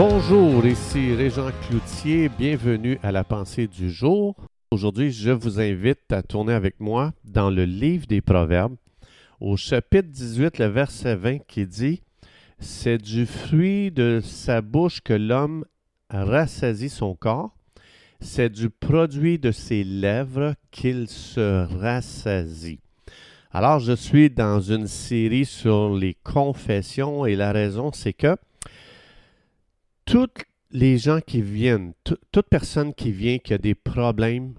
Bonjour, ici Régent Cloutier, bienvenue à la pensée du jour. Aujourd'hui, je vous invite à tourner avec moi dans le livre des Proverbes, au chapitre 18, le verset 20 qui dit C'est du fruit de sa bouche que l'homme rassasie son corps, c'est du produit de ses lèvres qu'il se rassasie. Alors, je suis dans une série sur les confessions et la raison, c'est que toutes les gens qui viennent, toute personne qui vient qui a des problèmes,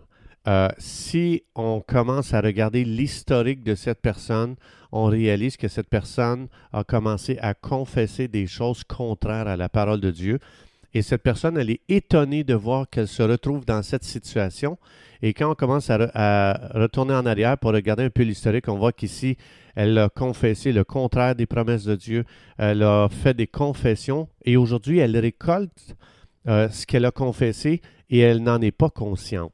euh, si on commence à regarder l'historique de cette personne, on réalise que cette personne a commencé à confesser des choses contraires à la parole de Dieu. Et cette personne, elle est étonnée de voir qu'elle se retrouve dans cette situation. Et quand on commence à, retourner en arrière pour regarder un peu l'historique, on voit qu'ici, elle a confessé le contraire des promesses de Dieu. Elle a fait des confessions et aujourd'hui, elle récolte euh, ce qu'elle a confessé et elle n'en est pas consciente.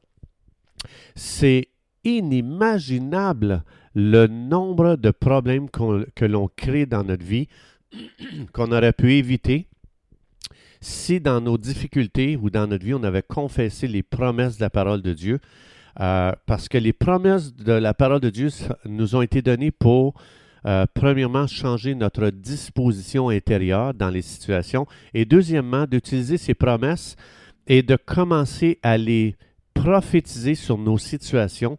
C'est inimaginable le nombre de problèmes que l'on crée dans notre vie qu'on aurait pu éviter si dans nos difficultés ou dans notre vie, on avait confessé les promesses de la parole de Dieu, euh, parce que les promesses de la parole de Dieu nous ont été données pour, euh, premièrement, changer notre disposition intérieure dans les situations, et deuxièmement, d'utiliser ces promesses et de commencer à les prophétiser sur nos situations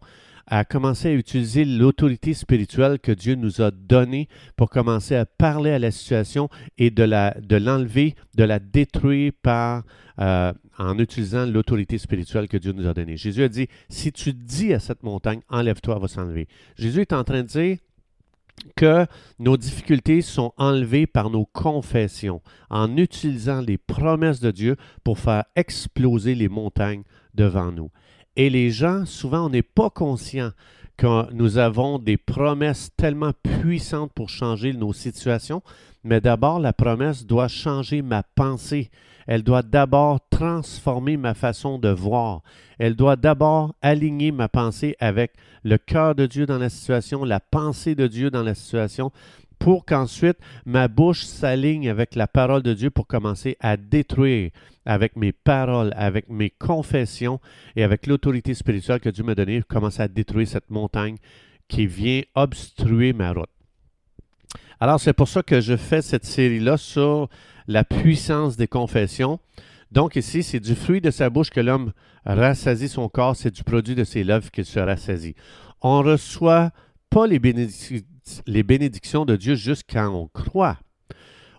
à commencer à utiliser l'autorité spirituelle que Dieu nous a donnée pour commencer à parler à la situation et de, la, de l'enlever, de la détruire par, euh, en utilisant l'autorité spirituelle que Dieu nous a donnée. Jésus a dit, si tu dis à cette montagne, enlève-toi, elle va s'enlever. Jésus est en train de dire que nos difficultés sont enlevées par nos confessions, en utilisant les promesses de Dieu pour faire exploser les montagnes devant nous. Et les gens, souvent, on n'est pas conscient que nous avons des promesses tellement puissantes pour changer nos situations, mais d'abord, la promesse doit changer ma pensée. Elle doit d'abord transformer ma façon de voir. Elle doit d'abord aligner ma pensée avec le cœur de Dieu dans la situation, la pensée de Dieu dans la situation, pour qu'ensuite ma bouche s'aligne avec la parole de Dieu pour commencer à détruire avec mes paroles, avec mes confessions et avec l'autorité spirituelle que Dieu m'a donnée, commencer à détruire cette montagne qui vient obstruer ma route. Alors c'est pour ça que je fais cette série-là sur la puissance des confessions. Donc ici, c'est du fruit de sa bouche que l'homme rassasie son corps, c'est du produit de ses lèvres qu'il se rassasie. On reçoit pas les bénédictions de Dieu juste quand on croit.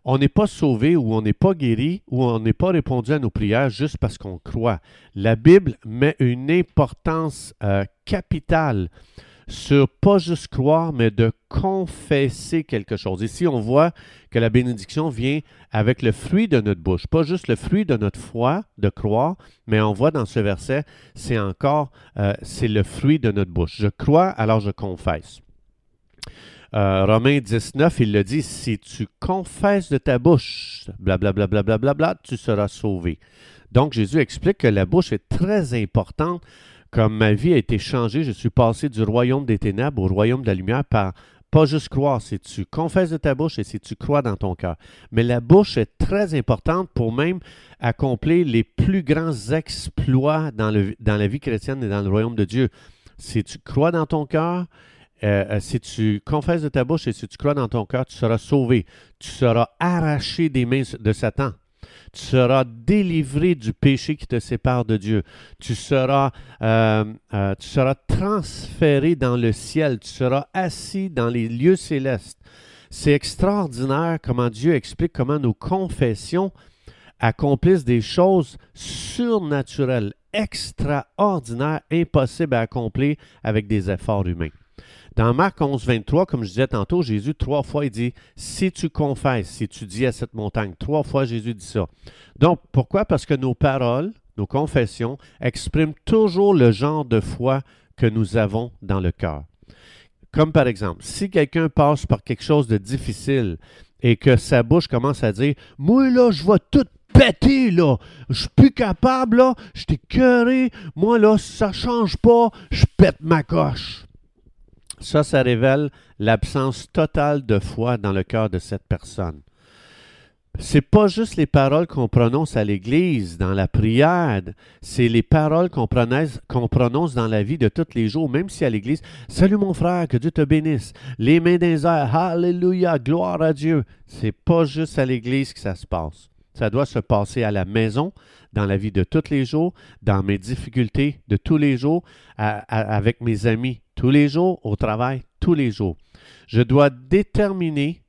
On n'est pas sauvé ou on n'est pas guéri ou on n'est pas répondu à nos prières juste parce qu'on croit. La Bible met une importance euh, capitale sur pas juste croire, mais de confesser quelque chose. Ici, on voit que la bénédiction vient avec le fruit de notre bouche, pas juste le fruit de notre foi, de croire, mais on voit dans ce verset, c'est encore, euh, c'est le fruit de notre bouche. Je crois, alors je confesse. Euh, Romains 19, il le dit, si tu confesses de ta bouche, blablabla, bla, bla, bla, tu seras sauvé. Donc Jésus explique que la bouche est très importante. Comme ma vie a été changée, je suis passé du royaume des ténèbres au royaume de la lumière par pas juste croire, si tu confesses de ta bouche et si tu crois dans ton cœur. Mais la bouche est très importante pour même accomplir les plus grands exploits dans, la vie chrétienne et dans le royaume de Dieu. Si tu crois dans ton cœur, euh, euh, si tu confesses de ta bouche et si tu crois dans ton cœur, tu seras sauvé. Tu seras arraché des mains de Satan. Tu seras délivré du péché qui te sépare de Dieu. Tu seras, euh, tu seras transféré dans le ciel. Tu seras assis dans les lieux célestes. C'est extraordinaire comment Dieu explique comment nos confessions accomplissent des choses surnaturelles, extraordinaires, impossibles à accomplir avec des efforts humains. Dans Marc 11, 23, comme je disais tantôt, Jésus, trois fois, il dit Si tu confesses, si tu dis à cette montagne, trois fois Jésus dit ça. Donc, pourquoi? Parce que nos paroles, nos confessions expriment toujours le genre de foi que nous avons dans le cœur. Comme par exemple, si quelqu'un passe par quelque chose de difficile et que sa bouche commence à dire Moi, là, je vais tout péter, là. Je suis plus capable, là. Je t'ai. Moi, là, ça change pas. Je pète ma coche. Ça, ça révèle l'absence totale de foi dans le cœur de cette personne. c'est pas juste les paroles qu'on prononce à l'Église, dans la prière, c'est les paroles qu'on prononce, dans la vie de tous les jours, même si à l'Église, Salut mon frère, que Dieu te bénisse, les mains des airs, Alléluia, gloire à Dieu. C'est pas juste à l'Église que ça se passe. Ça doit se passer à la maison, dans la vie de tous les jours, dans mes difficultés de tous les jours, avec mes amis tous les jours, au travail tous les jours. Je dois déterminer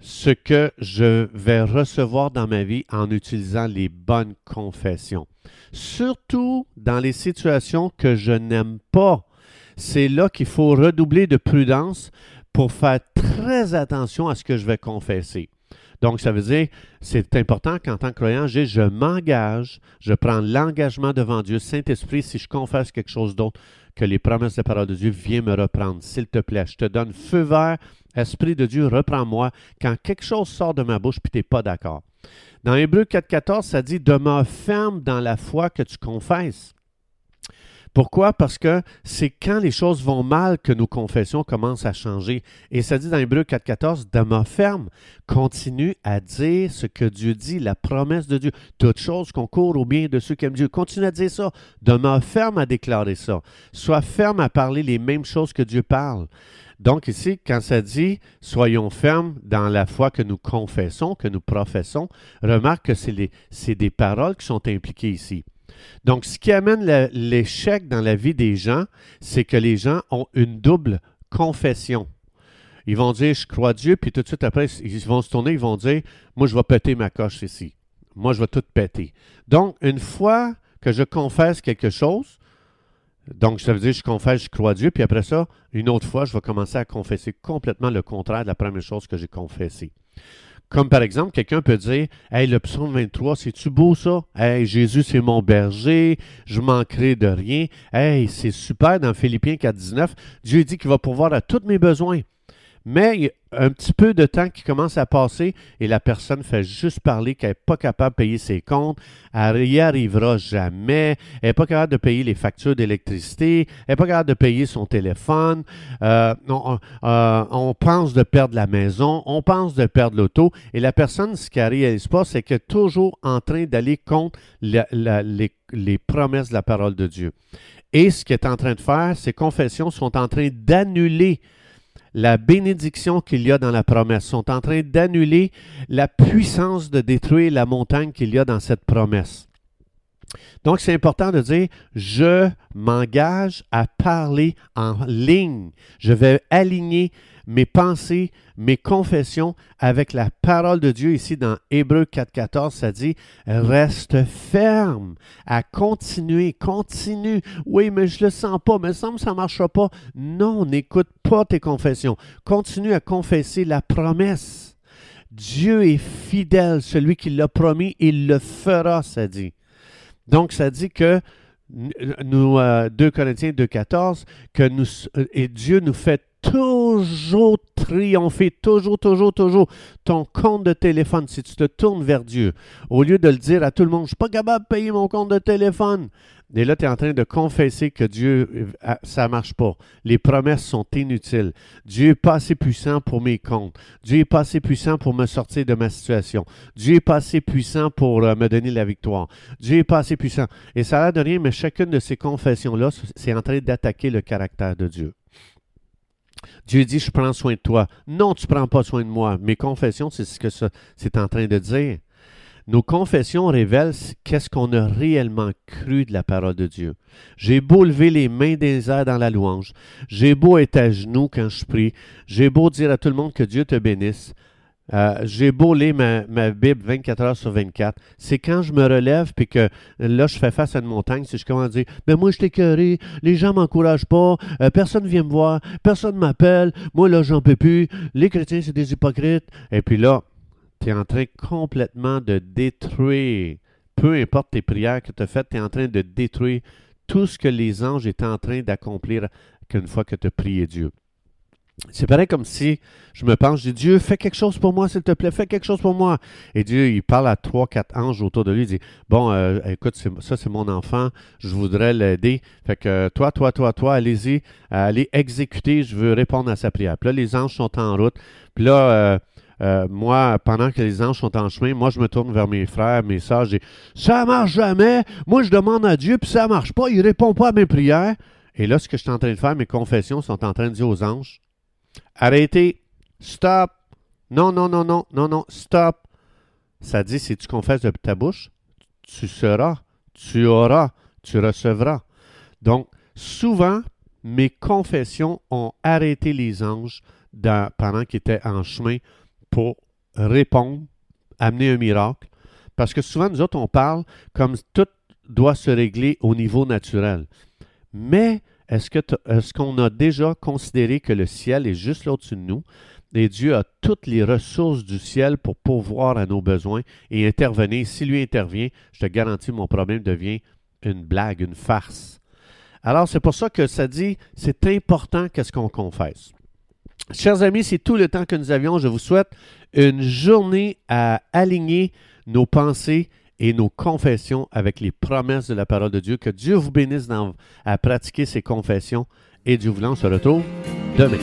ce que je vais recevoir dans ma vie en utilisant les bonnes confessions. Surtout dans les situations que je n'aime pas. C'est là qu'il faut redoubler de prudence pour faire très attention à ce que je vais confesser. Donc, ça veut dire, c'est important qu'en tant que croyant, je, je m'engage, je prends l'engagement devant Dieu. Saint-Esprit, si je confesse quelque chose d'autre que les promesses de la parole de Dieu, viens me reprendre, s'il te plaît. Je te donne feu vert Esprit de Dieu, reprends-moi quand quelque chose sort de ma bouche puis tu n'es pas d'accord. Dans Hébreu 4.14, ça dit Demeure ferme dans la foi que tu confesses. Pourquoi? Parce que c'est quand les choses vont mal que nos confessions commencent à changer. Et ça dit dans Hébreu 4.14, demeure ferme, continue à dire ce que Dieu dit, la promesse de Dieu. Toute chose concourt au bien de ceux qui aiment Dieu. Continue à dire ça. Demeure ferme à déclarer ça. Sois ferme à parler les mêmes choses que Dieu parle. Donc ici, quand ça dit soyons fermes dans la foi que nous confessons, que nous professons, remarque que c'est des paroles qui sont impliquées ici. Donc, ce qui amène l'échec dans la vie des gens, c'est que les gens ont une double confession. Ils vont dire je crois Dieu, puis tout de suite après, ils vont se tourner, ils vont dire moi je vais péter ma coche ici. Moi je vais tout péter. Donc, une fois que je confesse quelque chose, donc, ça veut dire, je confesse, je crois Dieu, puis après ça, une autre fois, je vais commencer à confesser complètement le contraire de la première chose que j'ai confessée. Comme par exemple, quelqu'un peut dire Hey, le psaume 23, c'est-tu beau ça? Hey, Jésus, c'est mon berger, je manquerai de rien. Hey, c'est super dans Philippiens 4.19. Dieu dit qu'il va pourvoir à tous mes besoins. Mais il y a un petit peu de temps qui commence à passer et la personne fait juste parler qu'elle n'est pas capable de payer ses comptes, elle n'y arrivera jamais, elle n'est pas capable de payer les factures d'électricité, elle n'est pas capable de payer son téléphone, euh, euh, on, pense de perdre la maison, on pense de perdre l'auto. Et la personne, ce qu'elle ne réalise pas, c'est qu'elle est toujours en train d'aller contre les, les promesses de la parole de Dieu. Et ce qu'elle est en train de faire, ces confessions sont en train d'annuler la bénédiction qu'il y a dans la promesse, sont en train d'annuler la puissance de détruire la montagne qu'il y a dans cette promesse. Donc, c'est important de dire, je m'engage à parler en ligne. Je vais aligner mes pensées, mes confessions avec la parole de Dieu. Ici, dans Hébreu 4.14, ça dit, reste ferme à continuer, continue. Oui, mais je le sens pas, mais ça me ça marchera pas. Non, n'écoute pas tes confessions. Continue à confesser la promesse. Dieu est fidèle, celui qui l'a promis, il le fera, ça dit. Donc, ça dit que nous, 2 euh, Corinthiens 2.14, que nous, et Dieu nous fait toujours triompher, toujours, toujours, toujours. Ton compte de téléphone, si tu te tournes vers Dieu, au lieu de le dire à tout le monde, je ne suis pas capable de payer mon compte de téléphone. Et là, tu es en train de confesser que Dieu, euh, ça ne marche pas. Les promesses sont inutiles. Dieu n'est pas assez puissant pour mes comptes. Dieu n'est pas assez puissant pour me sortir de ma situation. Dieu n'est pas assez puissant pour euh, me donner la victoire. Dieu n'est pas assez puissant. Et ça n'a de rien, mais chacune de ces confessions-là, c'est en train d'attaquer le caractère de Dieu. Dieu dit, je prends soin de toi. Non, tu ne prends pas soin de moi. Mes confessions, c'est ce que c'est en train de dire. Nos confessions révèlent qu'est-ce qu'on a réellement cru de la parole de Dieu. J'ai beau lever les mains des airs dans la louange, j'ai beau être à genoux quand je prie, j'ai beau dire à tout le monde que Dieu te bénisse, euh, j'ai beau lire ma, Bible 24 heures sur 24. C'est quand je me relève puis que là, je fais face à une montagne, si je commence à dire Mais moi, je t'ai les gens m'encouragent pas, euh, personne ne vient me voir, personne m'appelle, moi, là, j'en peux plus, les chrétiens, c'est des hypocrites. Et puis là, tu es en train complètement de détruire, peu importe tes prières que tu as faites, tu es en train de détruire tout ce que les anges étaient en train d'accomplir qu'une fois que tu as prié Dieu. C'est pareil comme si je me pense, je dis Dieu, fais quelque chose pour moi, s'il te plaît, fais quelque chose pour moi. Et Dieu, il parle à trois, quatre anges autour de lui, il dit Bon, euh, écoute, ça c'est mon enfant, je voudrais l'aider. Fait que toi, toi, toi, toi, allez-y, allez exécuter, je veux répondre à sa prière. Puis là, les anges sont en route. Puis là, euh, euh, moi, pendant que les anges sont en chemin, moi, je me tourne vers mes frères, mes sœurs, je dis Ça marche jamais. Moi, je demande à Dieu, puis ça marche pas. Il répond pas à mes prières. Et là, ce que je suis en train de faire, mes confessions sont en train de dire aux anges Arrêtez, stop. Non, non, non, non, non, non, stop. Ça dit Si tu confesses de ta bouche, tu seras, tu auras, tu recevras. Donc, souvent, mes confessions ont arrêté les anges pendant qu'ils étaient en chemin pour répondre, amener un miracle. Parce que souvent, nous autres, on parle comme tout doit se régler au niveau naturel. Mais est-ce est qu'on a déjà considéré que le ciel est juste là au-dessus de nous et Dieu a toutes les ressources du ciel pour pourvoir à nos besoins et intervenir? Si lui intervient, je te garantis, mon problème devient une blague, une farce. Alors, c'est pour ça que ça dit, c'est important qu'est-ce qu'on confesse. Chers amis, c'est tout le temps que nous avions. Je vous souhaite une journée à aligner nos pensées et nos confessions avec les promesses de la parole de Dieu. Que Dieu vous bénisse à pratiquer ces confessions. Et Dieu voulant, on se retrouve demain.